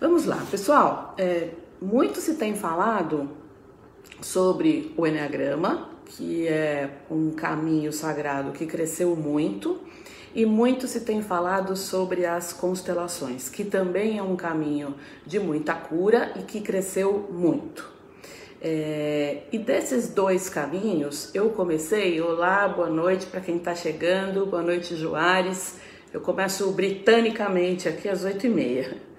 Vamos lá, pessoal. É, muito se tem falado sobre o Enneagrama, que é um caminho sagrado que cresceu muito, e muito se tem falado sobre as constelações, que também é um caminho de muita cura e que cresceu muito. É, e desses dois caminhos, eu comecei. Olá, boa noite para quem está chegando, boa noite, Joares. Eu começo britanicamente aqui às oito e meia.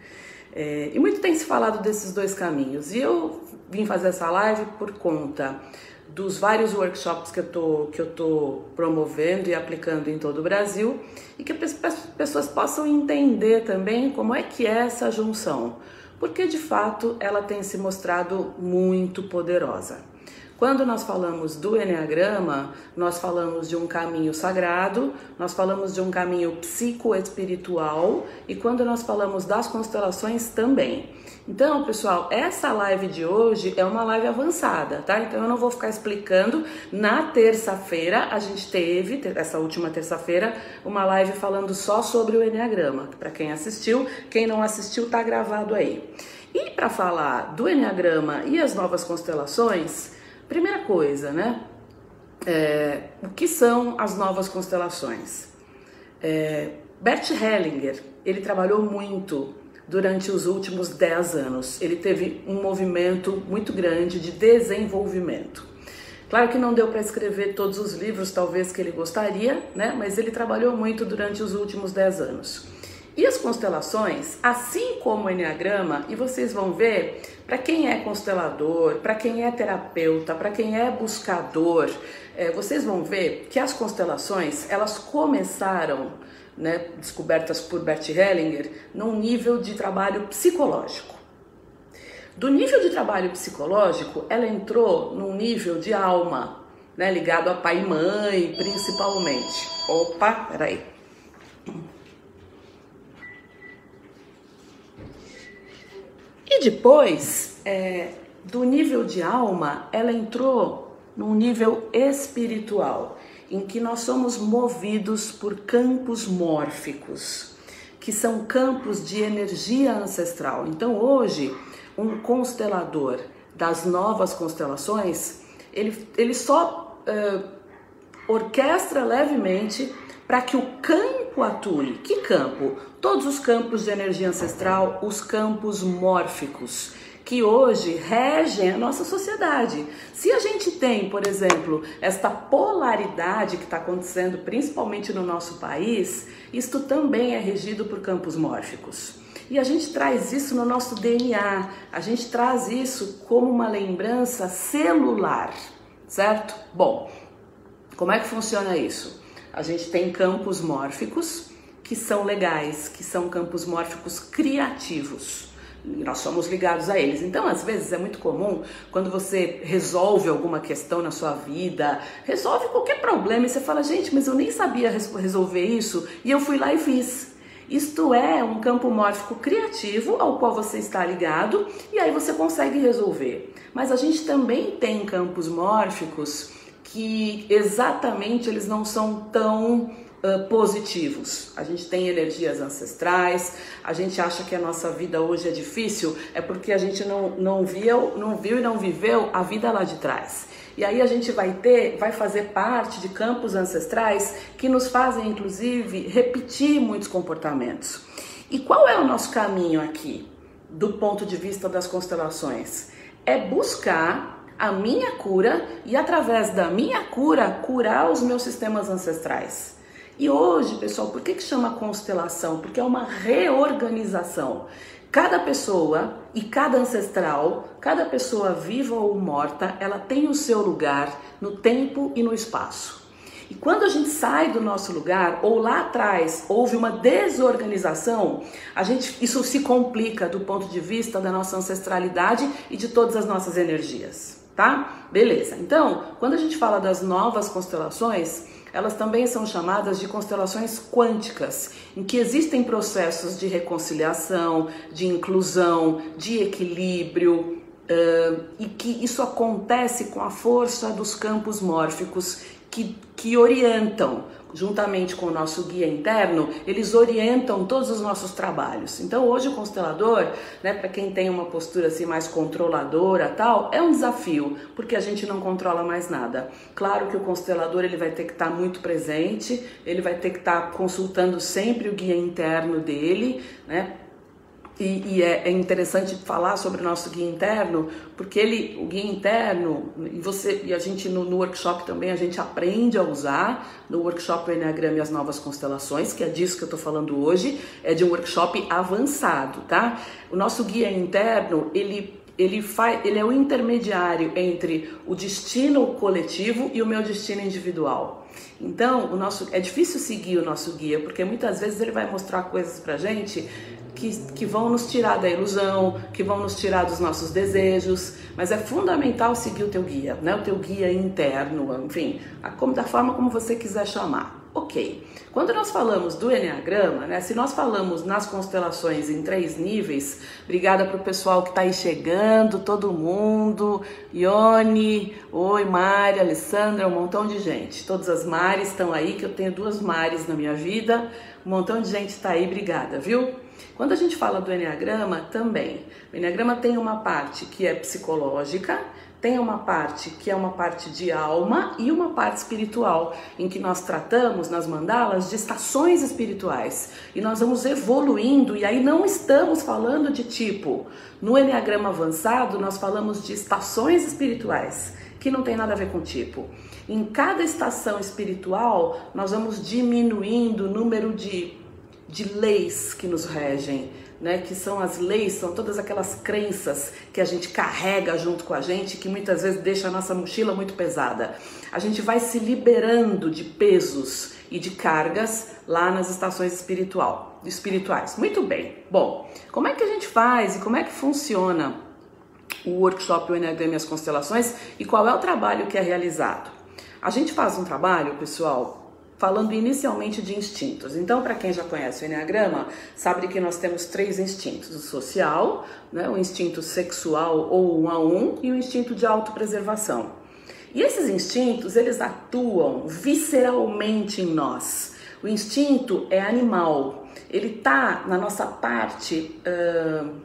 É, e muito tem se falado desses dois caminhos. E eu vim fazer essa live por conta dos vários workshops que eu tô, que eu tô promovendo e aplicando em todo o Brasil e que as pessoas possam entender também como é que é essa junção, porque de fato ela tem se mostrado muito poderosa. Quando nós falamos do Enneagrama, nós falamos de um caminho sagrado, nós falamos de um caminho psicoespiritual e quando nós falamos das constelações também. Então, pessoal, essa live de hoje é uma live avançada, tá? Então eu não vou ficar explicando. Na terça-feira a gente teve, essa última terça-feira, uma live falando só sobre o Enneagrama. Para quem assistiu, quem não assistiu tá gravado aí. E para falar do Enneagrama e as novas constelações, Primeira coisa, né? É, o que são as novas constelações? É, Bert Hellinger, ele trabalhou muito durante os últimos 10 anos. Ele teve um movimento muito grande de desenvolvimento. Claro que não deu para escrever todos os livros, talvez que ele gostaria, né? Mas ele trabalhou muito durante os últimos 10 anos. E as constelações, assim como o Enneagrama, e vocês vão ver, para quem é constelador, para quem é terapeuta, para quem é buscador, é, vocês vão ver que as constelações, elas começaram, né, descobertas por Bert Hellinger, num nível de trabalho psicológico. Do nível de trabalho psicológico, ela entrou num nível de alma, né, ligado a pai e mãe, principalmente. Opa, peraí. E depois, é, do nível de alma, ela entrou num nível espiritual, em que nós somos movidos por campos mórficos, que são campos de energia ancestral. Então, hoje, um constelador das novas constelações, ele, ele só uh, orquestra levemente para que o campo atue. Que campo? Todos os campos de energia ancestral, os campos mórficos, que hoje regem a nossa sociedade. Se a gente tem, por exemplo, esta polaridade que está acontecendo principalmente no nosso país, isto também é regido por campos mórficos. E a gente traz isso no nosso DNA, a gente traz isso como uma lembrança celular, certo? Bom, como é que funciona isso? A gente tem campos mórficos que são legais, que são campos mórficos criativos. Nós somos ligados a eles. Então, às vezes é muito comum quando você resolve alguma questão na sua vida, resolve qualquer problema e você fala, gente, mas eu nem sabia resolver isso e eu fui lá e fiz. Isto é um campo mórfico criativo ao qual você está ligado e aí você consegue resolver. Mas a gente também tem campos mórficos que exatamente eles não são tão uh, positivos. A gente tem energias ancestrais, a gente acha que a nossa vida hoje é difícil, é porque a gente não, não, viu, não viu e não viveu a vida lá de trás. E aí a gente vai ter, vai fazer parte de campos ancestrais que nos fazem, inclusive, repetir muitos comportamentos. E qual é o nosso caminho aqui, do ponto de vista das constelações? É buscar a minha cura e através da minha cura curar os meus sistemas ancestrais. E hoje, pessoal, por que, que chama constelação? Porque é uma reorganização. Cada pessoa e cada ancestral, cada pessoa viva ou morta, ela tem o seu lugar no tempo e no espaço. E quando a gente sai do nosso lugar, ou lá atrás houve uma desorganização, a gente, isso se complica do ponto de vista da nossa ancestralidade e de todas as nossas energias tá? Beleza. Então, quando a gente fala das novas constelações, elas também são chamadas de constelações quânticas, em que existem processos de reconciliação, de inclusão, de equilíbrio, uh, e que isso acontece com a força dos campos mórficos que, que orientam juntamente com o nosso guia interno, eles orientam todos os nossos trabalhos. Então, hoje o constelador, né, para quem tem uma postura assim mais controladora, tal, é um desafio, porque a gente não controla mais nada. Claro que o constelador ele vai ter que estar tá muito presente, ele vai ter que estar tá consultando sempre o guia interno dele, né? E, e é, é, interessante falar sobre o nosso guia interno, porque ele, o guia interno, e você e a gente no, no, workshop também a gente aprende a usar no workshop Enneagrama e as novas constelações, que é disso que eu estou falando hoje, é de um workshop avançado, tá? O nosso guia interno, ele ele, faz, ele é o intermediário entre o destino coletivo e o meu destino individual. Então, o nosso é difícil seguir o nosso guia, porque muitas vezes ele vai mostrar coisas pra gente que, que vão nos tirar da ilusão, que vão nos tirar dos nossos desejos, mas é fundamental seguir o teu guia, né? O teu guia interno, enfim, a, como, da forma como você quiser chamar. Ok. Quando nós falamos do Enneagrama, né? Se nós falamos nas constelações em três níveis, obrigada para o pessoal que está aí chegando, todo mundo, Ione, oi Mari, Alessandra, um montão de gente. Todas as Mares estão aí, que eu tenho duas Mares na minha vida, um montão de gente está aí, obrigada, viu? Quando a gente fala do Enneagrama, também. O Enneagrama tem uma parte que é psicológica, tem uma parte que é uma parte de alma e uma parte espiritual, em que nós tratamos nas mandalas de estações espirituais. E nós vamos evoluindo, e aí não estamos falando de tipo. No Enneagrama avançado, nós falamos de estações espirituais, que não tem nada a ver com tipo. Em cada estação espiritual, nós vamos diminuindo o número de de leis que nos regem, né? Que são as leis, são todas aquelas crenças que a gente carrega junto com a gente, que muitas vezes deixa a nossa mochila muito pesada. A gente vai se liberando de pesos e de cargas lá nas estações espiritual, espirituais. Muito bem. Bom, como é que a gente faz e como é que funciona o workshop O Enneagrama e as Constelações e qual é o trabalho que é realizado? A gente faz um trabalho, pessoal, falando inicialmente de instintos. Então, para quem já conhece o Enneagrama, sabe que nós temos três instintos: o social, né, o instinto sexual ou um a um, e o instinto de autopreservação. E esses instintos, eles atuam visceralmente em nós. O instinto é animal, ele está na nossa parte. Uh,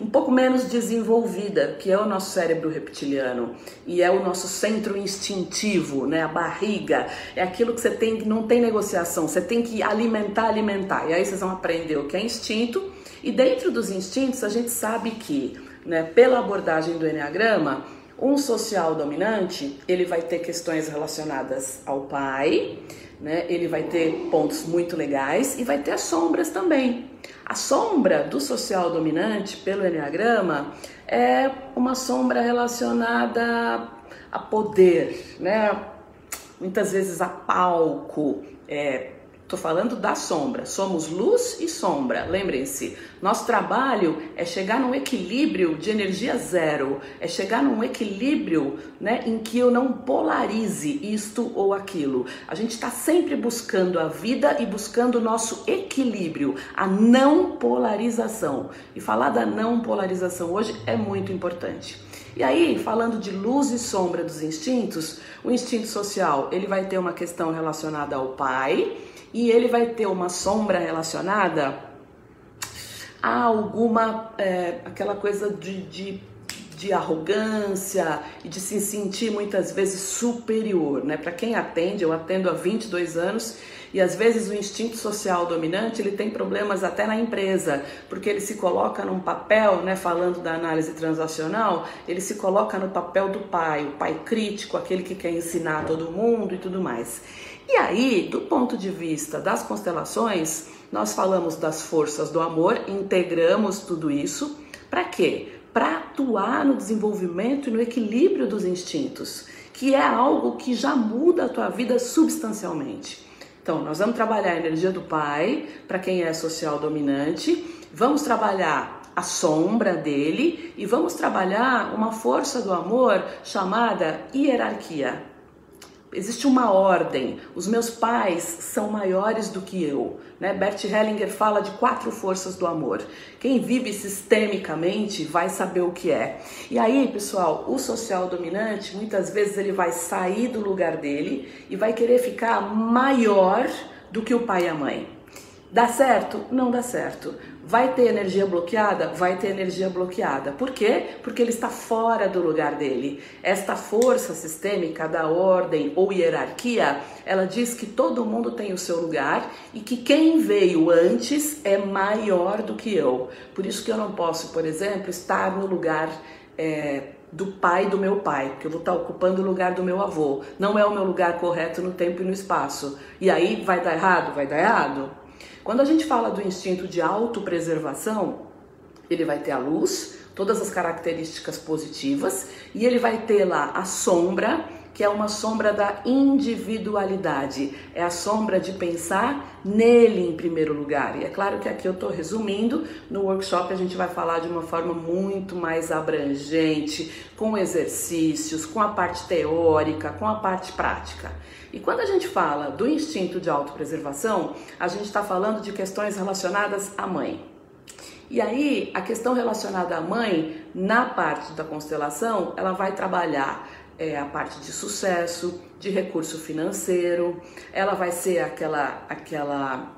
um pouco menos desenvolvida, que é o nosso cérebro reptiliano e é o nosso centro instintivo, né? A barriga é aquilo que você tem que não tem negociação, você tem que alimentar, alimentar. E aí vocês vão aprender o que é instinto. E dentro dos instintos, a gente sabe que, né, pela abordagem do Enneagrama, um social dominante, ele vai ter questões relacionadas ao pai, né? Ele vai ter pontos muito legais e vai ter as sombras também. A sombra do social dominante pelo Enneagrama é uma sombra relacionada a poder, né? Muitas vezes a palco, é, Estou falando da sombra. Somos luz e sombra. Lembrem-se, nosso trabalho é chegar num equilíbrio de energia zero, é chegar num equilíbrio né, em que eu não polarize isto ou aquilo. A gente está sempre buscando a vida e buscando o nosso equilíbrio, a não polarização. E falar da não polarização hoje é muito importante. E aí, falando de luz e sombra dos instintos, o instinto social ele vai ter uma questão relacionada ao pai e ele vai ter uma sombra relacionada a alguma, é, aquela coisa de, de, de, arrogância e de se sentir muitas vezes superior, né? Para quem atende, eu atendo há 22 anos e às vezes o instinto social dominante ele tem problemas até na empresa, porque ele se coloca num papel, né, falando da análise transacional, ele se coloca no papel do pai, o pai crítico, aquele que quer ensinar todo mundo e tudo mais. E aí, do ponto de vista das constelações, nós falamos das forças do amor, integramos tudo isso. Para quê? Para atuar no desenvolvimento e no equilíbrio dos instintos, que é algo que já muda a tua vida substancialmente. Então, nós vamos trabalhar a energia do pai, para quem é social dominante, vamos trabalhar a sombra dele e vamos trabalhar uma força do amor chamada hierarquia. Existe uma ordem. Os meus pais são maiores do que eu. Né? Bert Hellinger fala de quatro forças do amor. Quem vive sistemicamente vai saber o que é. E aí, pessoal, o social dominante, muitas vezes ele vai sair do lugar dele e vai querer ficar maior do que o pai e a mãe. Dá certo? Não dá certo. Vai ter energia bloqueada? Vai ter energia bloqueada. Por quê? Porque ele está fora do lugar dele. Esta força sistêmica da ordem ou hierarquia, ela diz que todo mundo tem o seu lugar e que quem veio antes é maior do que eu. Por isso que eu não posso, por exemplo, estar no lugar. É, do pai do meu pai, porque eu vou estar ocupando o lugar do meu avô. Não é o meu lugar correto no tempo e no espaço. E aí vai dar errado? Vai dar errado. Quando a gente fala do instinto de autopreservação, ele vai ter a luz, todas as características positivas, e ele vai ter lá a sombra, que é uma sombra da individualidade, é a sombra de pensar nele em primeiro lugar. E é claro que aqui eu estou resumindo, no workshop a gente vai falar de uma forma muito mais abrangente, com exercícios, com a parte teórica, com a parte prática. E quando a gente fala do instinto de autopreservação, a gente está falando de questões relacionadas à mãe. E aí, a questão relacionada à mãe, na parte da constelação, ela vai trabalhar é, a parte de sucesso, de recurso financeiro, ela vai ser aquela, aquela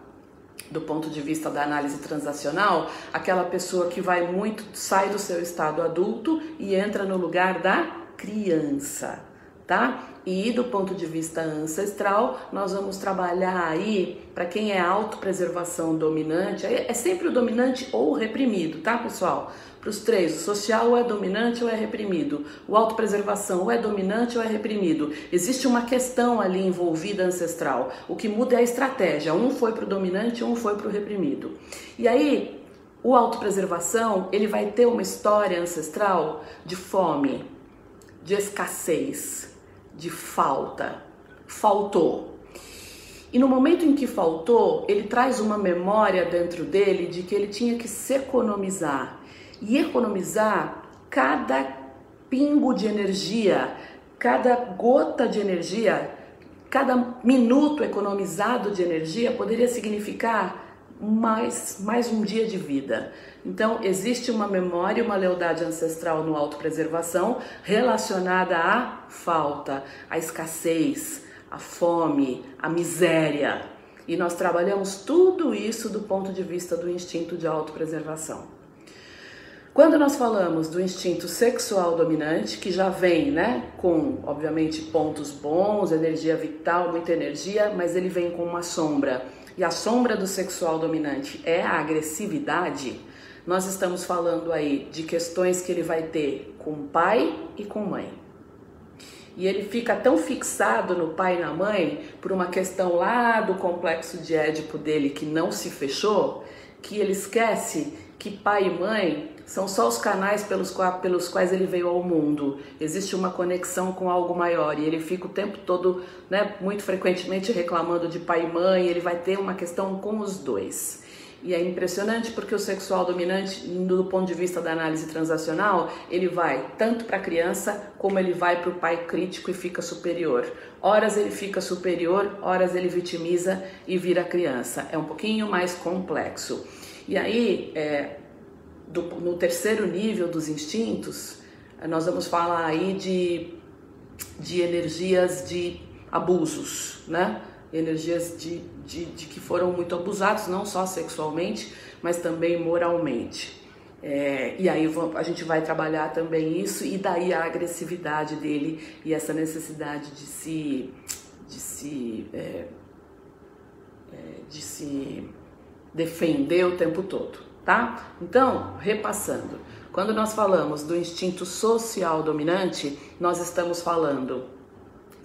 do ponto de vista da análise transacional, aquela pessoa que vai muito, sai do seu estado adulto e entra no lugar da criança, tá? E do ponto de vista ancestral, nós vamos trabalhar aí para quem é autopreservação dominante, é sempre o dominante ou o reprimido, tá, pessoal? Para os três, o social ou é dominante ou é reprimido, o autopreservação ou é dominante ou é reprimido. Existe uma questão ali envolvida ancestral. O que muda é a estratégia. Um foi para o dominante, um foi para o reprimido. E aí, o autopreservação, ele vai ter uma história ancestral de fome, de escassez, de falta. Faltou. E no momento em que faltou, ele traz uma memória dentro dele de que ele tinha que se economizar. E economizar cada pingo de energia, cada gota de energia, cada minuto economizado de energia poderia significar mais, mais um dia de vida. Então, existe uma memória, uma lealdade ancestral no autopreservação relacionada à falta, à escassez, à fome, à miséria. E nós trabalhamos tudo isso do ponto de vista do instinto de autopreservação. Quando nós falamos do instinto sexual dominante, que já vem, né, com obviamente pontos bons, energia vital, muita energia, mas ele vem com uma sombra e a sombra do sexual dominante é a agressividade, nós estamos falando aí de questões que ele vai ter com pai e com mãe. E ele fica tão fixado no pai e na mãe por uma questão lá do complexo de Édipo dele que não se fechou, que ele esquece que pai e mãe são só os canais pelos, quais, pelos quais ele veio ao mundo. Existe uma conexão com algo maior e ele fica o tempo todo, né, muito frequentemente reclamando de pai e mãe. Ele vai ter uma questão com os dois. E é impressionante porque o sexual dominante, do ponto de vista da análise transacional, ele vai tanto para a criança como ele vai para o pai crítico e fica superior. Horas ele fica superior, horas ele vitimiza e vira criança. É um pouquinho mais complexo. E aí, é, do, no terceiro nível dos instintos, nós vamos falar aí de, de energias de abusos, né? Energias de, de, de que foram muito abusados, não só sexualmente, mas também moralmente. É, e aí a gente vai trabalhar também isso e daí a agressividade dele e essa necessidade de se de se é, é, de se defender o tempo todo tá? Então, repassando, quando nós falamos do instinto social dominante, nós estamos falando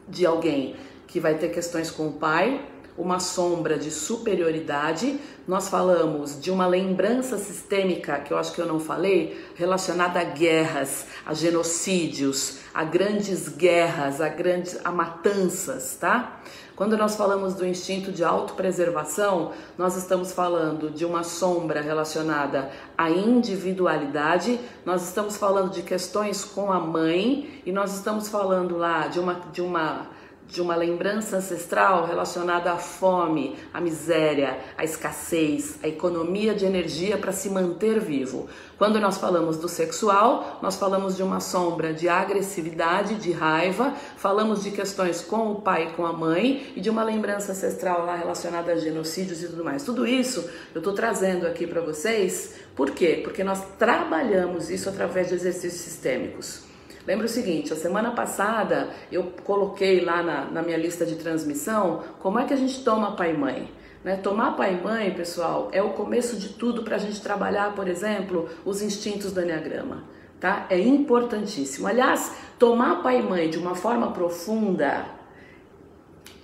de alguém que vai ter questões com o pai, uma sombra de superioridade. Nós falamos de uma lembrança sistêmica, que eu acho que eu não falei, relacionada a guerras, a genocídios, a grandes guerras, a grandes a matanças, tá? Quando nós falamos do instinto de autopreservação, nós estamos falando de uma sombra relacionada à individualidade, nós estamos falando de questões com a mãe e nós estamos falando lá de uma, de uma de uma lembrança ancestral relacionada à fome, à miséria, à escassez, à economia de energia para se manter vivo. Quando nós falamos do sexual, nós falamos de uma sombra de agressividade, de raiva, falamos de questões com o pai e com a mãe e de uma lembrança ancestral lá relacionada a genocídios e tudo mais. Tudo isso eu estou trazendo aqui para vocês, por quê? Porque nós trabalhamos isso através de exercícios sistêmicos. Lembra o seguinte, a semana passada eu coloquei lá na, na minha lista de transmissão como é que a gente toma pai e mãe. Né? Tomar pai e mãe, pessoal, é o começo de tudo para a gente trabalhar, por exemplo, os instintos do Enneagrama. Tá? É importantíssimo. Aliás, tomar pai e mãe de uma forma profunda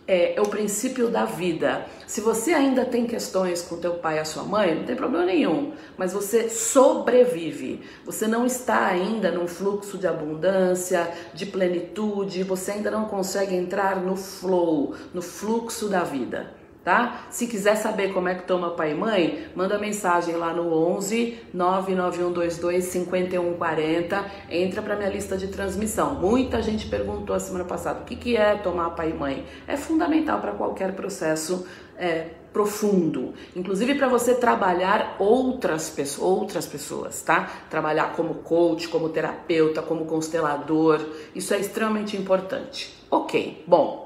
é, é, o princípio da vida. Se você ainda tem questões com teu pai e a sua mãe, não tem problema nenhum, mas você sobrevive. Você não está ainda num fluxo de abundância, de plenitude, você ainda não consegue entrar no flow, no fluxo da vida tá? Se quiser saber como é que toma pai e mãe, manda mensagem lá no 11 99122 5140, entra para minha lista de transmissão. Muita gente perguntou a semana passada o que, que é tomar pai e mãe. É fundamental para qualquer processo é, profundo, inclusive para você trabalhar outras pessoas, outras pessoas, tá? Trabalhar como coach, como terapeuta, como constelador, isso é extremamente importante. Ok, bom,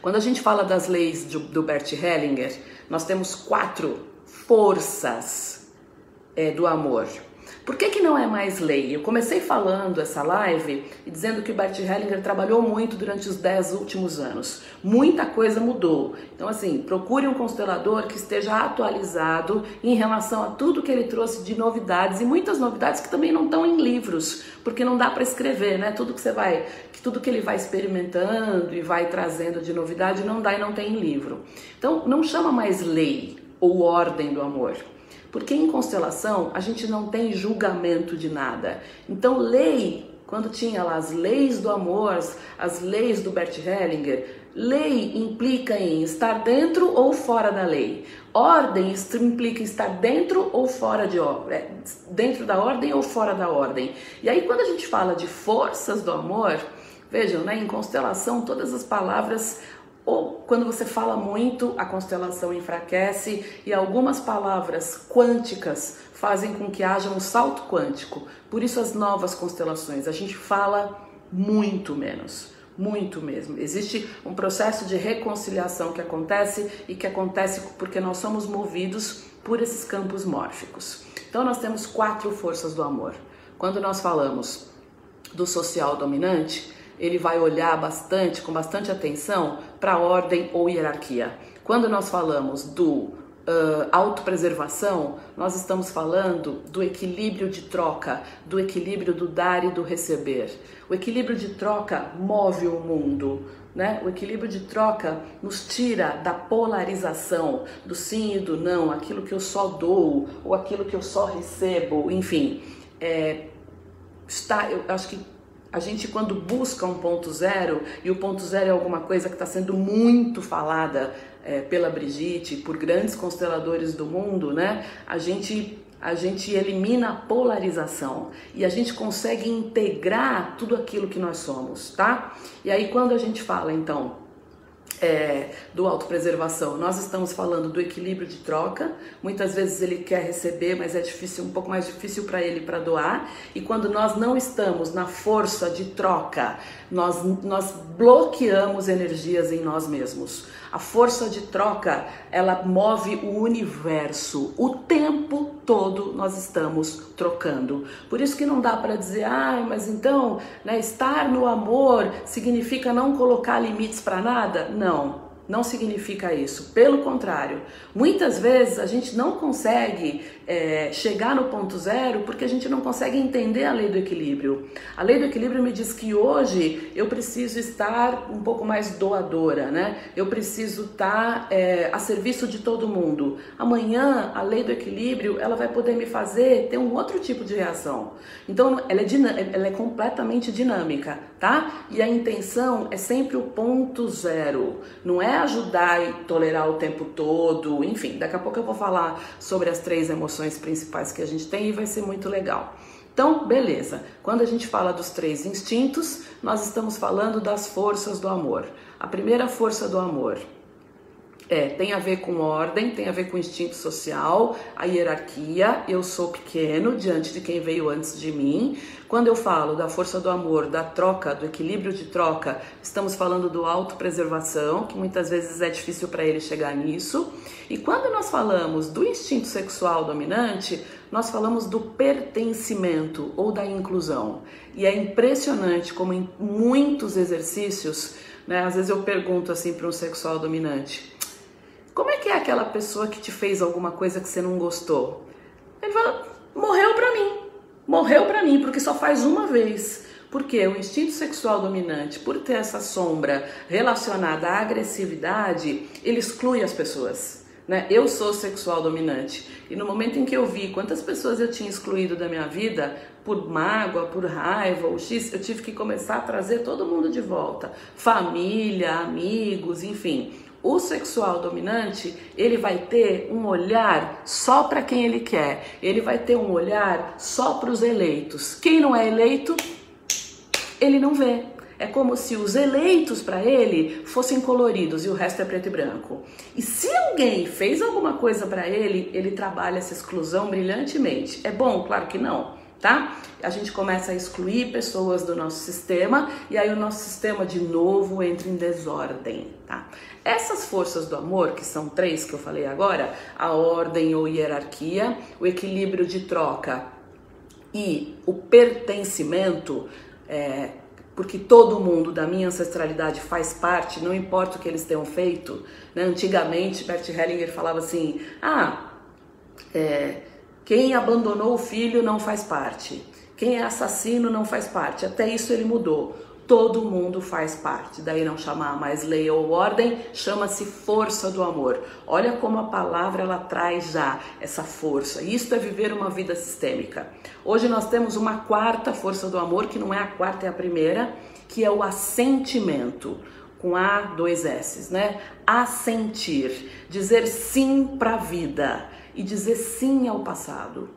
quando a gente fala das leis do, do Bert Hellinger, nós temos quatro forças é, do amor. Por que, que não é mais lei? Eu comecei falando essa live e dizendo que o Bert Hellinger trabalhou muito durante os dez últimos anos. Muita coisa mudou. Então, assim, procure um constelador que esteja atualizado em relação a tudo que ele trouxe de novidades e muitas novidades que também não estão em livros, porque não dá para escrever, né? Tudo que você vai, tudo que ele vai experimentando e vai trazendo de novidade não dá e não tem em livro. Então, não chama mais lei ou ordem do amor. Porque em constelação a gente não tem julgamento de nada. Então, lei, quando tinha lá as leis do amor, as leis do Bert Hellinger, lei implica em estar dentro ou fora da lei. Ordem implica estar dentro ou fora de é, dentro da ordem ou fora da ordem. E aí quando a gente fala de forças do amor, vejam, né, em constelação todas as palavras ou quando você fala muito, a constelação enfraquece e algumas palavras quânticas fazem com que haja um salto quântico. Por isso as novas constelações, a gente fala muito menos, muito mesmo. Existe um processo de reconciliação que acontece e que acontece porque nós somos movidos por esses campos mórficos. Então nós temos quatro forças do amor. Quando nós falamos do social dominante, ele vai olhar bastante, com bastante atenção, para ordem ou hierarquia. Quando nós falamos do uh, autopreservação, nós estamos falando do equilíbrio de troca, do equilíbrio do dar e do receber. O equilíbrio de troca move o mundo. Né? O equilíbrio de troca nos tira da polarização, do sim e do não, aquilo que eu só dou ou aquilo que eu só recebo, enfim. É, está, eu acho que a gente, quando busca um ponto zero, e o ponto zero é alguma coisa que está sendo muito falada é, pela Brigitte, por grandes consteladores do mundo, né? A gente, a gente elimina a polarização e a gente consegue integrar tudo aquilo que nós somos, tá? E aí, quando a gente fala, então, é, do autopreservação. Nós estamos falando do equilíbrio de troca. Muitas vezes ele quer receber, mas é difícil, um pouco mais difícil para ele para doar. E quando nós não estamos na força de troca, nós, nós bloqueamos energias em nós mesmos. A força de troca, ela move o universo. O tempo todo nós estamos trocando. Por isso que não dá para dizer, ah, mas então, né, estar no amor significa não colocar limites para nada? Não não significa isso. Pelo contrário, muitas vezes a gente não consegue é, chegar no ponto zero porque a gente não consegue entender a lei do equilíbrio. A lei do equilíbrio me diz que hoje eu preciso estar um pouco mais doadora, né? Eu preciso estar é, a serviço de todo mundo. Amanhã a lei do equilíbrio ela vai poder me fazer ter um outro tipo de reação. Então ela é, ela é completamente dinâmica, tá? E a intenção é sempre o ponto zero. Não é ajudar e tolerar o tempo todo, enfim, daqui a pouco eu vou falar sobre as três emoções principais que a gente tem e vai ser muito legal. Então, beleza. Quando a gente fala dos três instintos, nós estamos falando das forças do amor. A primeira força do amor é, tem a ver com ordem, tem a ver com instinto social, a hierarquia. Eu sou pequeno diante de quem veio antes de mim. Quando eu falo da força do amor, da troca, do equilíbrio de troca, estamos falando do autopreservação, que muitas vezes é difícil para ele chegar nisso. E quando nós falamos do instinto sexual dominante, nós falamos do pertencimento ou da inclusão. E é impressionante como em muitos exercícios, né, às vezes eu pergunto assim para um sexual dominante, como é que é aquela pessoa que te fez alguma coisa que você não gostou? Ele fala: morreu pra mim. Morreu pra mim, porque só faz uma vez. Porque o instinto sexual dominante, por ter essa sombra relacionada à agressividade, ele exclui as pessoas. Né? Eu sou sexual dominante. E no momento em que eu vi quantas pessoas eu tinha excluído da minha vida, por mágoa, por raiva, ou X, eu tive que começar a trazer todo mundo de volta. Família, amigos, enfim. O sexual dominante, ele vai ter um olhar só para quem ele quer. Ele vai ter um olhar só para os eleitos. Quem não é eleito, ele não vê. É como se os eleitos para ele fossem coloridos e o resto é preto e branco. E se alguém fez alguma coisa para ele, ele trabalha essa exclusão brilhantemente. É bom? Claro que não tá? A gente começa a excluir pessoas do nosso sistema e aí o nosso sistema de novo entra em desordem, tá? Essas forças do amor, que são três que eu falei agora, a ordem ou hierarquia, o equilíbrio de troca e o pertencimento, é, porque todo mundo da minha ancestralidade faz parte, não importa o que eles tenham feito. Né? Antigamente, Bert Hellinger falava assim: ah, é, quem abandonou o filho não faz parte. Quem é assassino não faz parte. Até isso ele mudou. Todo mundo faz parte. Daí não chamar mais lei ou ordem, chama-se força do amor. Olha como a palavra ela traz já essa força. Isso é viver uma vida sistêmica. Hoje nós temos uma quarta força do amor, que não é a quarta, é a primeira, que é o assentimento com A, dois S, né? Assentir, dizer sim para a vida e dizer sim ao passado.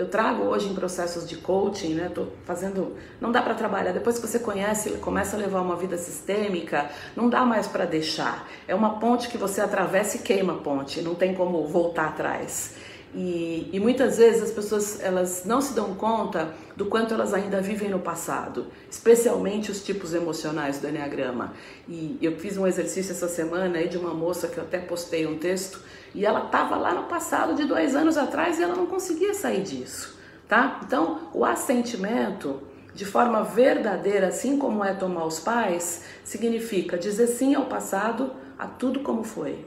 Eu trago hoje em processos de coaching, né? Tô fazendo, não dá para trabalhar. Depois que você conhece, começa a levar uma vida sistêmica, não dá mais para deixar. É uma ponte que você atravessa e queima a ponte, não tem como voltar atrás. E, e, muitas vezes as pessoas elas não se dão conta do quanto elas ainda vivem no passado, especialmente os tipos emocionais do Enneagrama. E eu fiz um exercício essa semana aí de uma moça que eu até postei um texto e ela estava lá no passado de dois anos atrás e ela não conseguia sair disso, tá? Então o assentimento de forma verdadeira, assim como é tomar os pais, significa dizer sim ao passado, a tudo como foi.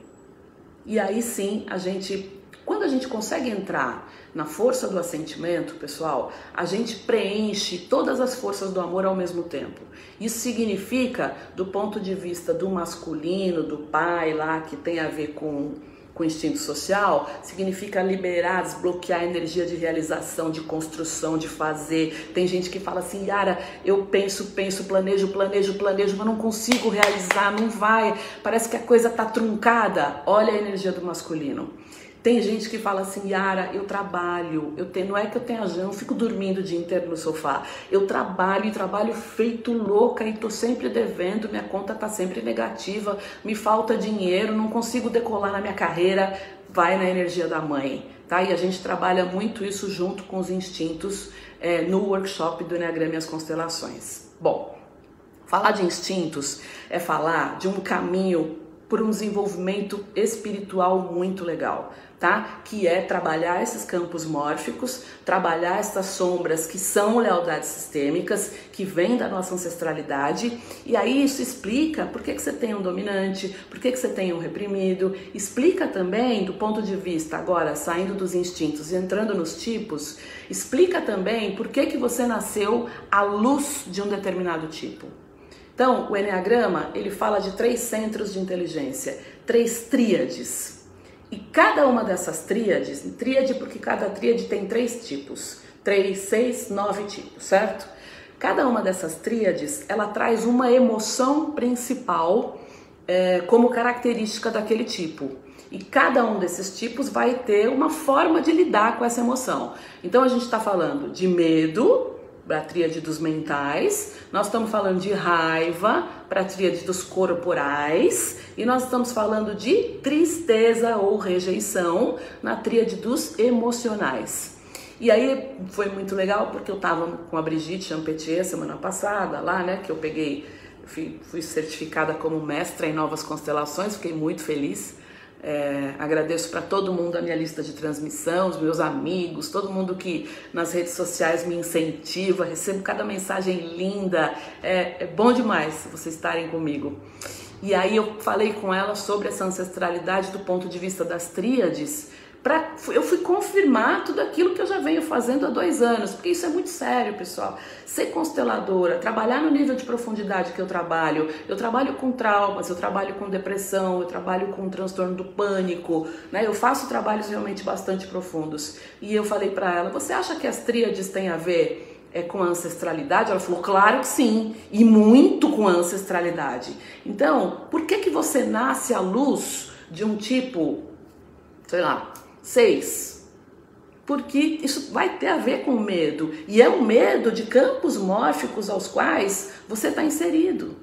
E aí sim a gente quando a gente consegue entrar na força do assentimento, pessoal, a gente preenche todas as forças do amor ao mesmo tempo. Isso significa, do ponto de vista do masculino, do pai lá, que tem a ver com com instinto social, significa liberar, desbloquear a energia de realização, de construção, de fazer. Tem gente que fala assim, Yara, eu penso, penso, planejo, planejo, planejo, mas não consigo realizar, não vai, parece que a coisa tá truncada. Olha a energia do masculino. Tem gente que fala assim, Yara, eu trabalho, eu tenho, não é que eu tenha, não fico dormindo o dia inteiro no sofá. Eu trabalho trabalho feito louca e tô sempre devendo, minha conta tá sempre negativa, me falta dinheiro, não consigo decolar na minha carreira. Vai na energia da mãe, tá? E a gente trabalha muito isso junto com os instintos é, no workshop do Enneagrama e as Constelações. Bom, falar de instintos é falar de um caminho por um desenvolvimento espiritual muito legal tá? Que é trabalhar esses campos mórficos, trabalhar essas sombras que são lealdades sistêmicas, que vêm da nossa ancestralidade, e aí isso explica por que, que você tem um dominante, por que, que você tem um reprimido, explica também do ponto de vista, agora saindo dos instintos e entrando nos tipos, explica também por que, que você nasceu à luz de um determinado tipo. Então, o Enneagrama, ele fala de três centros de inteligência, três tríades. E cada uma dessas tríades, tríade porque cada tríade tem três tipos, três, seis, nove tipos, certo? Cada uma dessas tríades, ela traz uma emoção principal é, como característica daquele tipo. E cada um desses tipos vai ter uma forma de lidar com essa emoção. Então a gente está falando de medo, para a tríade dos mentais, nós estamos falando de raiva para a tríade dos corporais e nós estamos falando de tristeza ou rejeição na tríade dos emocionais. E aí foi muito legal porque eu estava com a Brigitte Champetier semana passada lá, né, que eu peguei, fui, fui certificada como mestra em novas constelações, fiquei muito feliz. É, agradeço para todo mundo a minha lista de transmissão, os meus amigos, todo mundo que nas redes sociais me incentiva, recebo cada mensagem linda. É, é bom demais vocês estarem comigo. E aí eu falei com ela sobre essa ancestralidade do ponto de vista das tríades Pra, eu fui confirmar tudo aquilo que eu já venho fazendo há dois anos, porque isso é muito sério, pessoal. Ser consteladora, trabalhar no nível de profundidade que eu trabalho, eu trabalho com traumas, eu trabalho com depressão, eu trabalho com transtorno do pânico, né? Eu faço trabalhos realmente bastante profundos. E eu falei para ela: você acha que as tríades têm a ver é, com a ancestralidade? Ela falou, claro que sim, e muito com a ancestralidade. Então, por que que você nasce à luz de um tipo, sei lá, Seis, porque isso vai ter a ver com medo, e é o medo de campos mórficos aos quais você está inserido.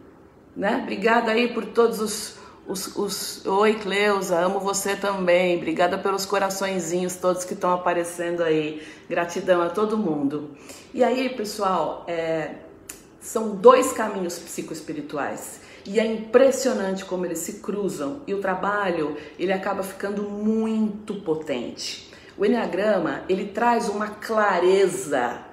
Né? Obrigada aí por todos os, os, os, Oi, Cleusa, amo você também. Obrigada pelos coraçõezinhos todos que estão aparecendo aí. Gratidão a todo mundo. E aí, pessoal, é... são dois caminhos psicoespirituais. E é impressionante como eles se cruzam e o trabalho ele acaba ficando muito potente. O Enneagrama ele traz uma clareza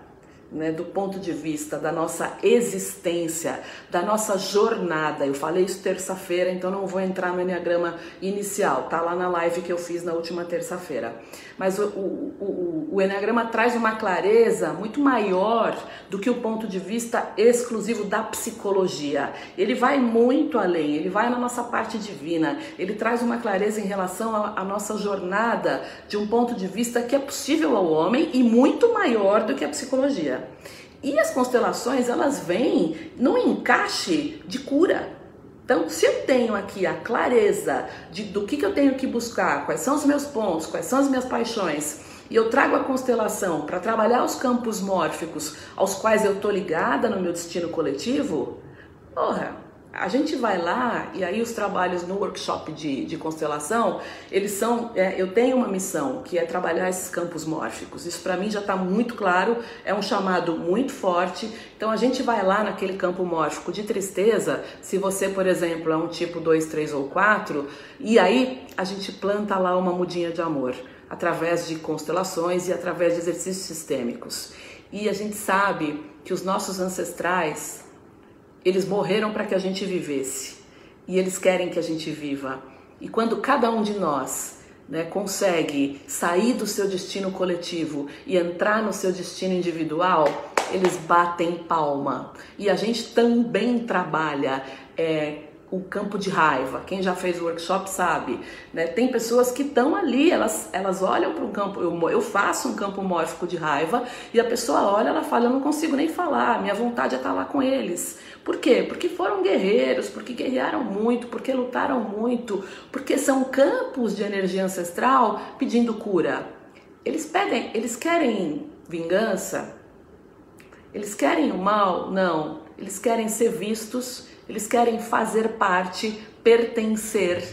né, do ponto de vista da nossa existência, da nossa jornada. Eu falei isso terça-feira, então não vou entrar no Enneagrama inicial, tá lá na live que eu fiz na última terça-feira. Mas o, o, o, o Enneagrama traz uma clareza muito maior do que o ponto de vista exclusivo da psicologia. Ele vai muito além, ele vai na nossa parte divina, ele traz uma clareza em relação à nossa jornada de um ponto de vista que é possível ao homem e muito maior do que a psicologia. E as constelações, elas vêm no encaixe de cura. Então, se eu tenho aqui a clareza de, do que, que eu tenho que buscar, quais são os meus pontos, quais são as minhas paixões, e eu trago a constelação para trabalhar os campos mórficos aos quais eu tô ligada no meu destino coletivo, porra, a gente vai lá e aí os trabalhos no workshop de, de constelação, eles são, é, eu tenho uma missão que é trabalhar esses campos mórficos. Isso para mim já está muito claro, é um chamado muito forte. Então a gente vai lá naquele campo mórfico de tristeza, se você, por exemplo, é um tipo 2, 3 ou 4, e aí a gente planta lá uma mudinha de amor através de constelações e através de exercícios sistêmicos. E a gente sabe que os nossos ancestrais, eles morreram para que a gente vivesse e eles querem que a gente viva. E quando cada um de nós né, consegue sair do seu destino coletivo e entrar no seu destino individual, eles batem palma. E a gente também trabalha é, o campo de raiva. Quem já fez workshop sabe, né? Tem pessoas que estão ali, elas, elas olham para um campo, eu, eu faço um campo mórfico de raiva e a pessoa olha, ela fala, eu não consigo nem falar, minha vontade é estar tá lá com eles. Por quê? Porque foram guerreiros, porque guerrearam muito, porque lutaram muito, porque são campos de energia ancestral pedindo cura. Eles pedem, eles querem vingança? Eles querem o mal? Não. Eles querem ser vistos eles querem fazer parte, pertencer.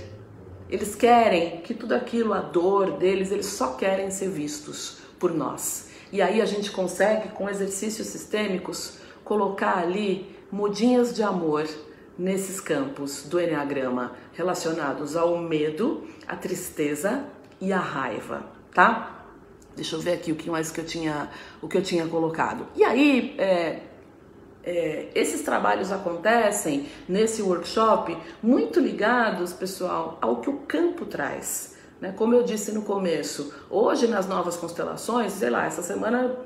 Eles querem que tudo aquilo, a dor deles, eles só querem ser vistos por nós. E aí a gente consegue, com exercícios sistêmicos, colocar ali mudinhas de amor nesses campos do Enneagrama relacionados ao medo, à tristeza e à raiva, tá? Deixa eu ver aqui o que mais que eu tinha, o que eu tinha colocado. E aí, é, é, esses trabalhos acontecem nesse workshop muito ligados, pessoal, ao que o campo traz. Né? Como eu disse no começo, hoje nas novas constelações, sei lá, essa semana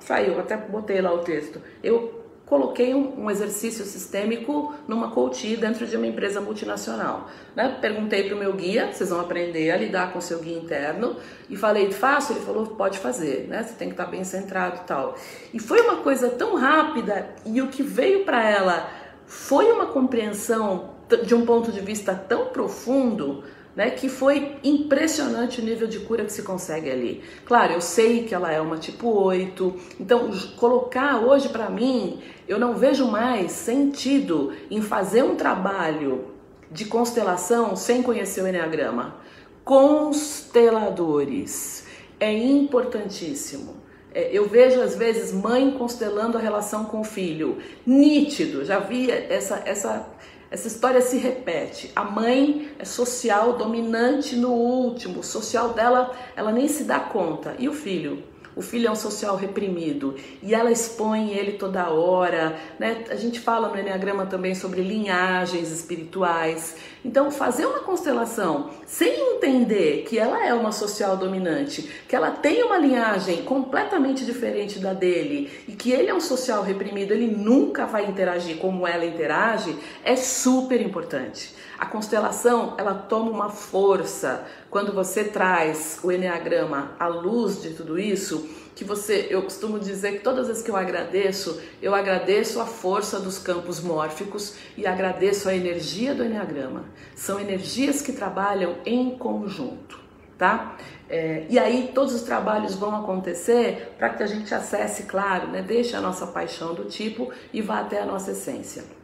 saiu, até botei lá o texto. Eu coloquei um, um, exercício sistêmico numa coach dentro de uma empresa multinacional. Né? Perguntei para o meu guia, vocês vão aprender a lidar com seu guia interno, e falei, faço? Ele falou, pode fazer, né? você tem que estar tá bem centrado e tal. E foi uma coisa tão rápida, e o que veio para ela foi uma compreensão de um ponto de vista tão profundo, né, que foi impressionante o nível de cura que se consegue ali. Claro, eu sei que ela é uma tipo 8, então colocar hoje para mim, eu não vejo mais sentido em fazer um trabalho de constelação sem conhecer o Enneagrama. Consteladores é importantíssimo. É, eu vejo às vezes mãe constelando a relação com o filho, nítido. Já vi essa essa essa história se repete. A mãe é social, dominante no último, o social dela, ela nem se dá conta. E o filho? O filho é um social reprimido e ela expõe ele toda hora, né? A gente fala no Enneagrama também sobre linhagens espirituais. Então, fazer uma constelação sem entender que ela é uma social dominante, que ela tem uma linhagem completamente diferente da dele e que ele é um social reprimido, ele nunca vai interagir como ela interage, é super importante. A constelação, ela toma uma força quando você traz o Enneagrama à luz de tudo isso, que você, eu costumo dizer que todas as vezes que eu agradeço, eu agradeço a força dos campos mórficos e agradeço a energia do Enneagrama. São energias que trabalham em conjunto, tá? É, e aí todos os trabalhos vão acontecer para que a gente acesse, claro, né, deixe a nossa paixão do tipo e vá até a nossa essência.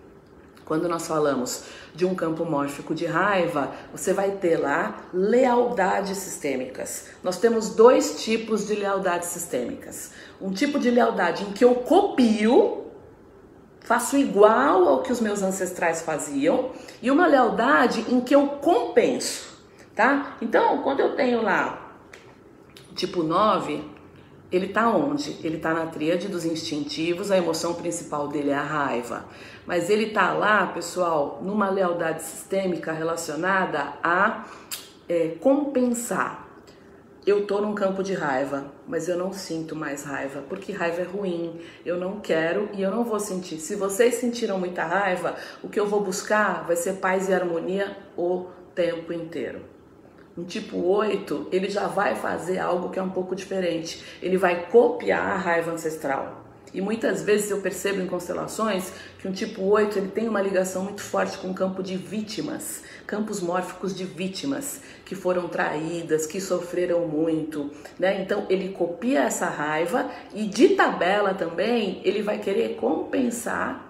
Quando nós falamos de um campo mórfico de raiva, você vai ter lá lealdades sistêmicas. Nós temos dois tipos de lealdades sistêmicas. Um tipo de lealdade em que eu copio, faço igual ao que os meus ancestrais faziam, e uma lealdade em que eu compenso, tá? Então, quando eu tenho lá tipo 9, ele está onde? Ele está na tríade dos instintivos, a emoção principal dele é a raiva. Mas ele está lá, pessoal, numa lealdade sistêmica relacionada a é, compensar. Eu estou num campo de raiva, mas eu não sinto mais raiva, porque raiva é ruim. Eu não quero e eu não vou sentir. Se vocês sentiram muita raiva, o que eu vou buscar vai ser paz e harmonia o tempo inteiro. Um tipo 8, ele já vai fazer algo que é um pouco diferente. Ele vai copiar a raiva ancestral. E muitas vezes eu percebo em constelações que um tipo 8 ele tem uma ligação muito forte com o campo de vítimas, campos mórficos de vítimas que foram traídas, que sofreram muito, né? Então ele copia essa raiva e de tabela também ele vai querer compensar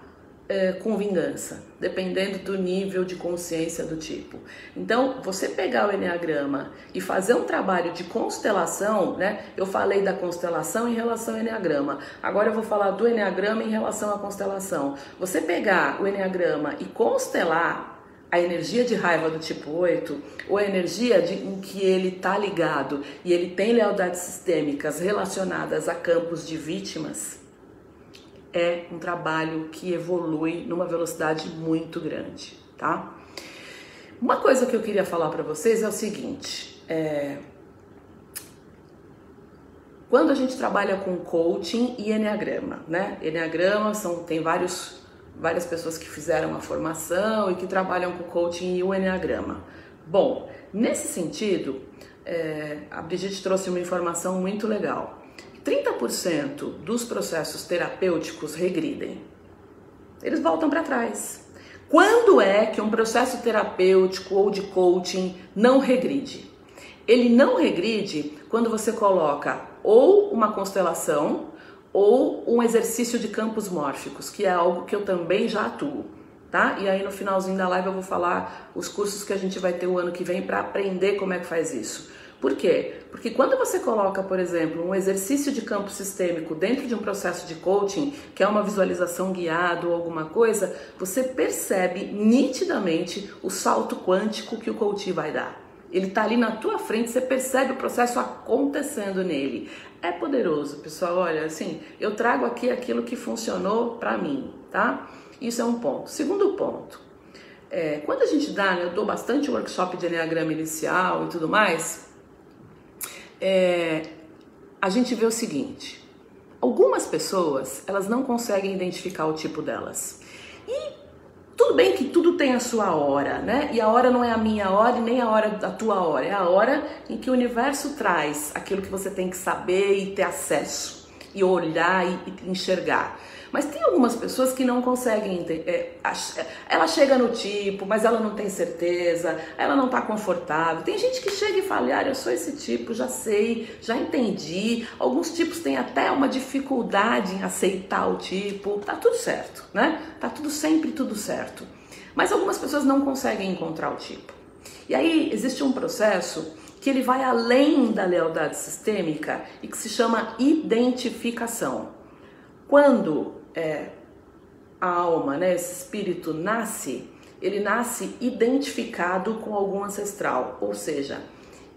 é, com vingança, dependendo do nível de consciência do tipo. Então, você pegar o Enneagrama e fazer um trabalho de constelação, né? Eu falei da constelação em relação ao Enneagrama, agora eu vou falar do Enneagrama em relação à constelação. Você pegar o Enneagrama e constelar a energia de raiva do tipo 8, ou a energia de, em que ele está ligado e ele tem lealdades sistêmicas relacionadas a campos de vítimas, é um trabalho que evolui numa velocidade muito grande, tá? Uma coisa que eu queria falar para vocês é o seguinte: é... quando a gente trabalha com coaching e enneagrama, né? Enneagrama são tem vários várias pessoas que fizeram uma formação e que trabalham com coaching e o enneagrama. Bom, nesse sentido, é... a Brigitte trouxe uma informação muito legal. 30% dos processos terapêuticos regridem. Eles voltam para trás. Quando é que um processo terapêutico ou de coaching não regride? Ele não regride quando você coloca ou uma constelação ou um exercício de campos mórficos, que é algo que eu também já atuo, tá? E aí no finalzinho da live eu vou falar os cursos que a gente vai ter o ano que vem para aprender como é que faz isso. Por quê? Porque quando você coloca, por exemplo, um exercício de campo sistêmico dentro de um processo de coaching, que é uma visualização guiada ou alguma coisa, você percebe nitidamente o salto quântico que o coach vai dar. Ele está ali na tua frente, você percebe o processo acontecendo nele. É poderoso, pessoal. Olha, assim, eu trago aqui aquilo que funcionou para mim, tá? Isso é um ponto. Segundo ponto, é, quando a gente dá, né, eu dou bastante workshop de Enneagrama inicial e tudo mais, é, a gente vê o seguinte: algumas pessoas elas não conseguem identificar o tipo delas. E tudo bem que tudo tem a sua hora, né? E a hora não é a minha hora nem a hora da tua hora, é a hora em que o universo traz aquilo que você tem que saber e ter acesso. E olhar e, e enxergar. Mas tem algumas pessoas que não conseguem é, ela chega no tipo, mas ela não tem certeza, ela não está confortável. Tem gente que chega e fala, ah, eu sou esse tipo, já sei, já entendi. Alguns tipos têm até uma dificuldade em aceitar o tipo. Tá tudo certo, né? Tá tudo sempre tudo certo. Mas algumas pessoas não conseguem encontrar o tipo. E aí existe um processo que ele vai além da lealdade sistêmica e que se chama identificação. Quando é, a alma, né, esse espírito nasce, ele nasce identificado com algum ancestral, ou seja,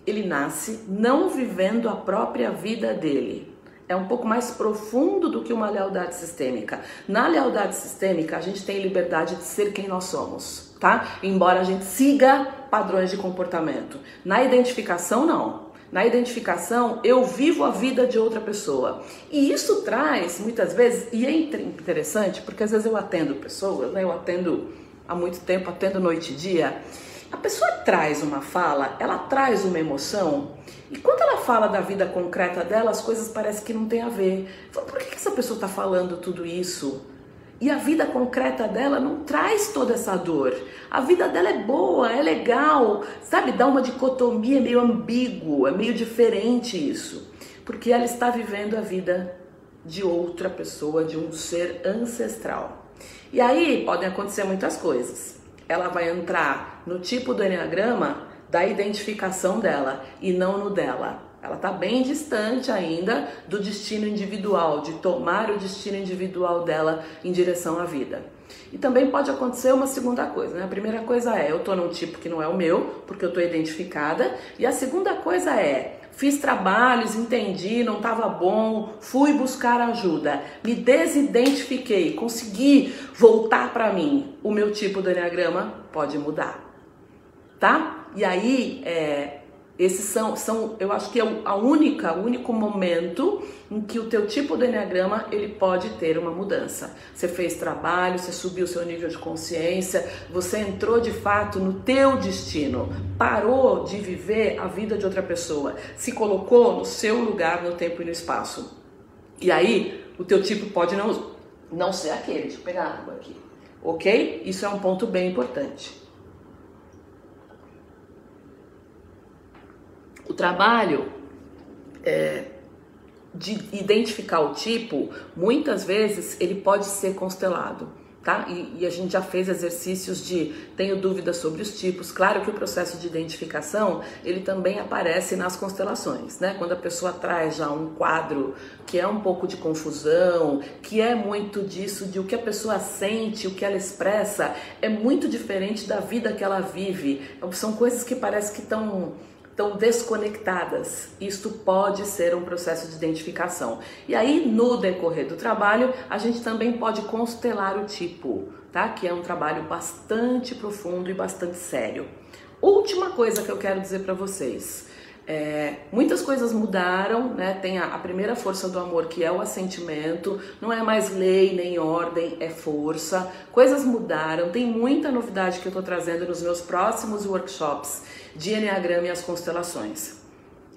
ele nasce não vivendo a própria vida dele. É um pouco mais profundo do que uma lealdade sistêmica. Na lealdade sistêmica, a gente tem liberdade de ser quem nós somos, tá? Embora a gente siga padrões de comportamento. Na identificação, não. Na identificação, eu vivo a vida de outra pessoa. E isso traz, muitas vezes, e é interessante, porque às vezes eu atendo pessoas, né? eu atendo há muito tempo, atendo noite e dia. A pessoa traz uma fala, ela traz uma emoção, e quando ela fala da vida concreta dela, as coisas parecem que não tem a ver. Por que essa pessoa está falando tudo isso? E a vida concreta dela não traz toda essa dor. A vida dela é boa, é legal, sabe? Dá uma dicotomia é meio ambíguo, é meio diferente isso. Porque ela está vivendo a vida de outra pessoa, de um ser ancestral. E aí podem acontecer muitas coisas. Ela vai entrar no tipo do Enneagrama da identificação dela e não no dela. Ela está bem distante ainda do destino individual, de tomar o destino individual dela em direção à vida. E também pode acontecer uma segunda coisa, né? A primeira coisa é, eu estou num tipo que não é o meu, porque eu estou identificada. E a segunda coisa é, fiz trabalhos, entendi, não estava bom, fui buscar ajuda, me desidentifiquei, consegui voltar para mim. O meu tipo do Enneagrama pode mudar, tá? E aí, é, esses são, são, eu acho que é a única, o único momento em que o teu tipo de enneagrama ele pode ter uma mudança. Você fez trabalho, você subiu seu nível de consciência, você entrou de fato no teu destino, parou de viver a vida de outra pessoa, se colocou no seu lugar no tempo e no espaço. E aí, o teu tipo pode não não ser aquele. Deixa eu pegar água aqui. OK? Isso é um ponto bem importante. O trabalho é, de identificar o tipo, muitas vezes ele pode ser constelado. Tá? E, e, a gente já fez exercícios de tenho dúvidas sobre os tipos. Claro que o processo de identificação ele também aparece nas constelações, né? Quando a pessoa traz já um quadro que é um pouco de confusão, que é muito disso de o que a pessoa sente, o que ela expressa, é muito diferente da vida que ela vive. São coisas que parece que estão estão desconectadas. Isto pode ser um processo de identificação. E aí, no decorrer do trabalho, a gente também pode constelar o tipo, tá? Que é um trabalho bastante profundo e bastante sério. Última coisa que eu quero dizer para vocês. É, muitas coisas mudaram, né? Tem a, a, primeira força do amor, que é o assentimento, não é mais lei nem ordem, é força. Coisas mudaram, tem muita novidade que eu estou trazendo nos meus próximos workshops de Enneagrama e as constelações.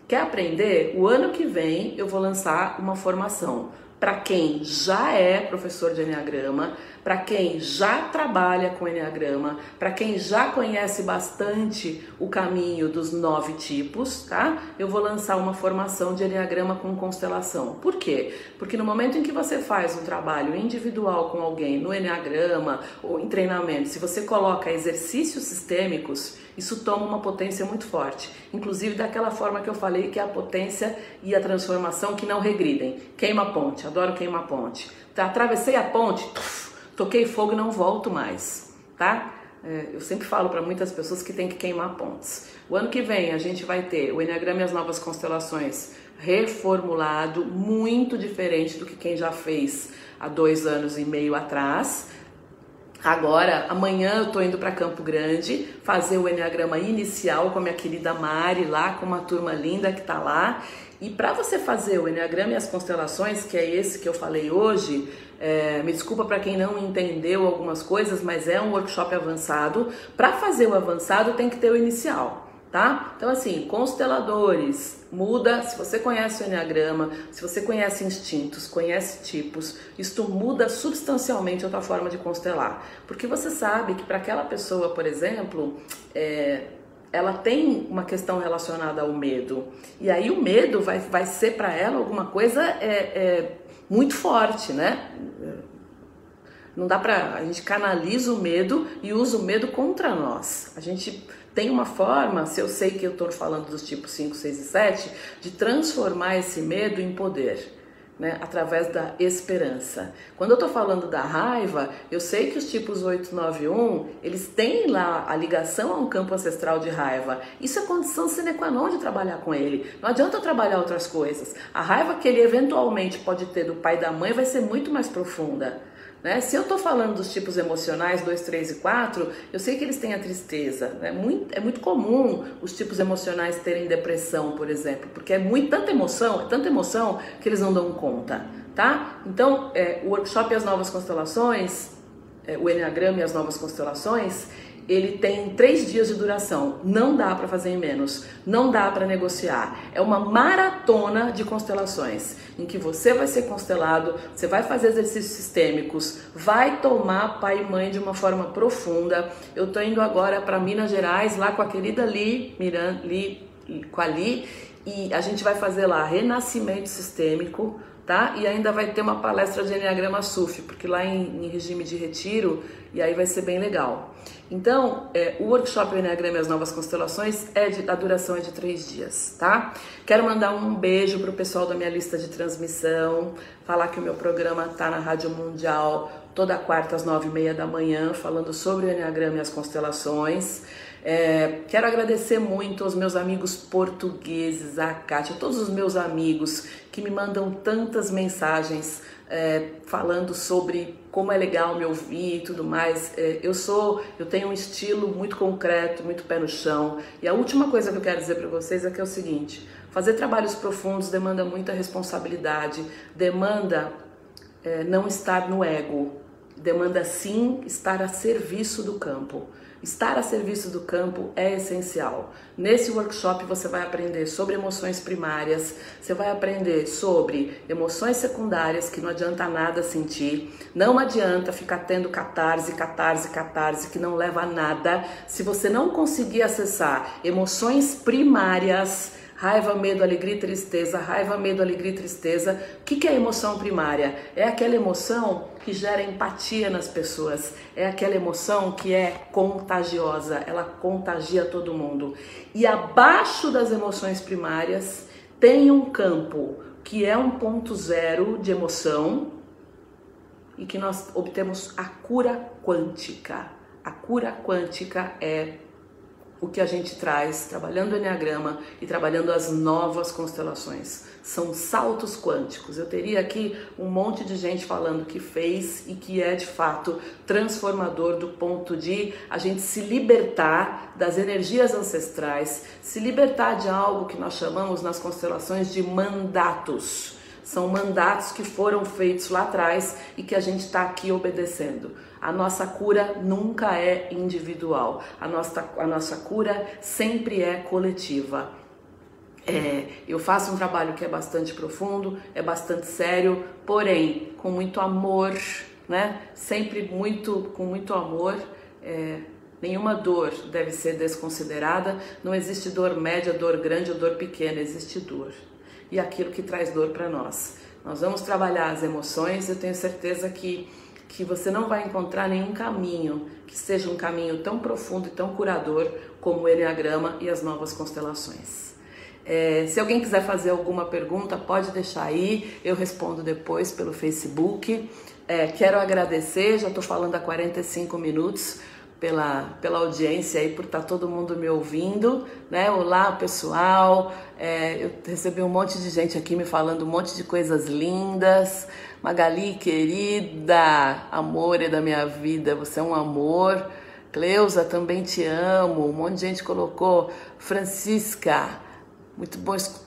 Quer aprender? O ano que vem eu vou lançar uma formação para quem já é professor de Enneagrama, para quem já trabalha com Enneagrama, para quem já conhece bastante o caminho dos nove tipos, tá? Eu vou lançar uma formação de Enneagrama com constelação. Por quê? Porque no momento em que você faz um trabalho individual com alguém no Enneagrama ou em treinamento, se você coloca exercícios sistêmicos, isso toma uma potência muito forte. Inclusive daquela forma que eu falei, que é a potência e a transformação que não regridem. Queima a ponte, adoro queimar a ponte. Tá, atravessei a ponte, tuf, toquei fogo e não volto mais, tá? É, eu sempre falo para muitas pessoas que tem que queimar pontes. O ano que vem a gente vai ter o Enneagrama e as Novas Constelações reformulado, muito diferente do que quem já fez há dois anos e meio atrás. Agora, amanhã eu tô indo para Campo Grande fazer o Enneagrama inicial com a minha querida Mari lá, com uma turma linda que tá lá. E para você fazer o Enneagrama e as constelações, que é esse que eu falei hoje, é, me desculpa para quem não entendeu algumas coisas, mas é um workshop avançado. Para fazer o avançado tem que ter o inicial. tá? Então, assim, consteladores, muda. Se você conhece o Enneagrama, se você conhece instintos, conhece tipos, isto muda substancialmente a tua forma de constelar. Porque você sabe que para aquela pessoa, por exemplo, é, ela tem uma questão relacionada ao medo. E aí o medo vai, vai ser para ela alguma coisa é, é, muito forte, né? Não dá pra. A gente canaliza o medo e usa o medo contra nós. A gente tem uma forma, se eu sei que eu estou falando dos tipos 5, 6 e 7, de transformar esse medo em poder. Né, através da esperança. Quando eu estou falando da raiva, eu sei que os tipos 8, 9 1, eles têm lá a ligação a um campo ancestral de raiva. Isso é condição sine qua non de trabalhar com ele. Não adianta trabalhar outras coisas. A raiva que ele eventualmente pode ter do pai e da mãe vai ser muito mais profunda. Né? Se eu estou falando dos tipos emocionais 2, 3 e 4, eu sei que eles têm a tristeza. Né? Muito, é muito comum os tipos emocionais terem depressão, por exemplo, porque é muito, tanta emoção, é tanta emoção que eles não dão conta. Tá? Então, é, o workshop e as novas constelações, é, o Enneagrama e as novas constelações, ele tem três dias de duração. Não dá para fazer em menos, não dá para negociar. É uma maratona de constelações em que você vai ser constelado, você vai fazer exercícios sistêmicos, vai tomar pai e mãe de uma forma profunda. Eu tô indo agora para Minas Gerais, lá com a querida Li, Miran, Li, com a Li, e a gente vai fazer lá renascimento sistêmico tá? E ainda vai ter uma palestra de Enneagrama SUF, porque lá em, em regime de retiro, e aí vai ser bem legal. Então, é, o workshop Enneagrama e as Novas Constelações, é de, a duração é de três dias, tá? Quero mandar um beijo pro pessoal da minha lista de transmissão, falar que o meu programa tá na Rádio Mundial toda quarta às nove e meia da manhã, falando sobre o Enneagrama e as constelações. É, quero agradecer muito aos meus amigos portugueses, a Kátia, todos os meus amigos que me mandam tantas mensagens é, falando sobre como é legal me ouvir e tudo mais. É, eu sou, eu tenho um estilo muito concreto, muito pé no chão. E a última coisa que eu quero dizer para vocês é que é o seguinte: fazer trabalhos profundos demanda muita responsabilidade, demanda é, não estar no ego, demanda sim estar a serviço do campo. Estar a serviço do campo é essencial. Nesse workshop você vai aprender sobre emoções primárias, você vai aprender sobre emoções secundárias que não adianta nada sentir, não adianta ficar tendo catarse, catarse, catarse que não leva a nada se você não conseguir acessar emoções primárias Raiva, medo, alegria tristeza. Raiva, medo, alegria tristeza. O que, é emoção primária? É aquela emoção que gera empatia nas pessoas. É aquela emoção que é contagiosa. Ela contagia todo mundo. E abaixo das emoções primárias tem um campo que é um ponto zero de emoção e que nós obtemos a cura quântica. A cura quântica é o que a gente traz trabalhando o Enneagrama e trabalhando as novas constelações. São saltos quânticos. Eu teria aqui um monte de gente falando que fez e que é de fato transformador do ponto de a gente se libertar das energias ancestrais, se libertar de algo que nós chamamos nas constelações de mandatos. São mandatos que foram feitos lá atrás e que a gente está aqui obedecendo. A nossa cura nunca é individual, a nossa, a nossa cura sempre é coletiva. É, eu faço um trabalho que é bastante profundo, é bastante sério, porém com muito amor, né? Sempre muito com muito amor. É, nenhuma dor deve ser desconsiderada. Não existe dor média, dor grande ou dor pequena, existe dor. E aquilo que traz dor para nós. Nós vamos trabalhar as emoções. Eu tenho certeza que que você não vai encontrar nenhum caminho que seja um caminho tão profundo e tão curador como o Enneagrama e as novas constelações. É, se alguém quiser fazer alguma pergunta, pode deixar aí, eu respondo depois pelo Facebook. É, quero agradecer, já estou falando há 45 minutos pela, pela audiência aí, por estar tá todo mundo me ouvindo, né? Olá, pessoal. É, eu recebi um monte de gente aqui me falando um monte de coisas lindas. Magali, querida, amor é da minha vida, você é um amor. Cleusa, também te amo. Um monte de gente colocou. Francisca, muito bom escutar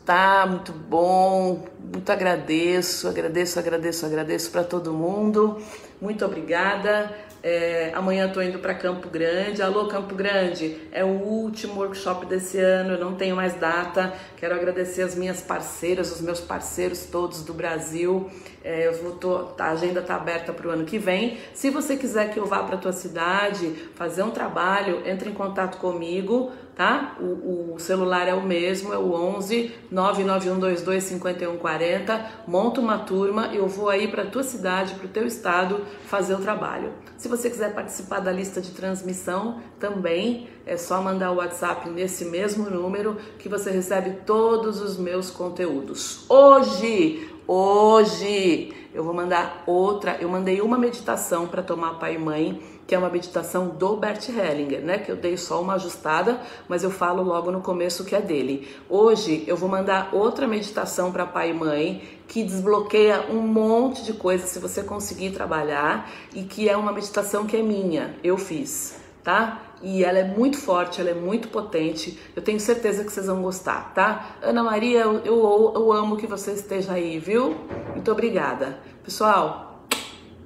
muito bom, muito agradeço, agradeço, agradeço, agradeço para todo mundo. Muito obrigada. É, amanhã estou indo para Campo Grande. Alô, Campo Grande, é o último workshop desse ano, eu não tenho mais data. Quero agradecer as minhas parceiras, os meus parceiros todos do Brasil. É, eu vou tô, a agenda está aberta para o ano que vem. Se você quiser que eu vá para a tua cidade fazer um trabalho, entre em contato comigo tá? O, o, celular é o mesmo, é o 11 99122 5140. Monta uma turma, eu vou aí para tua cidade, para o teu estado fazer o trabalho. Se você quiser participar da lista de transmissão, também é só mandar o WhatsApp nesse mesmo número que você recebe todos os meus conteúdos. Hoje, hoje eu vou mandar outra, eu mandei uma meditação para tomar pai e mãe que é uma meditação do Bert Hellinger, né? Que eu dei só uma ajustada, mas eu falo logo no começo que é dele. Hoje eu vou mandar outra meditação para pai e mãe que desbloqueia um monte de coisas se você conseguir trabalhar e que é uma meditação que é minha, eu fiz, tá? E ela é muito forte, ela é muito potente. Eu tenho certeza que vocês vão gostar, tá? Ana Maria, eu, eu, eu amo que você esteja aí, viu? Muito obrigada. Pessoal,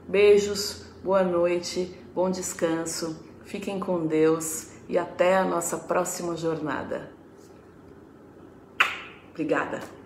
beijos, boa noite bom descanso, fiquem com Deus e até a nossa próxima jornada. Obrigada.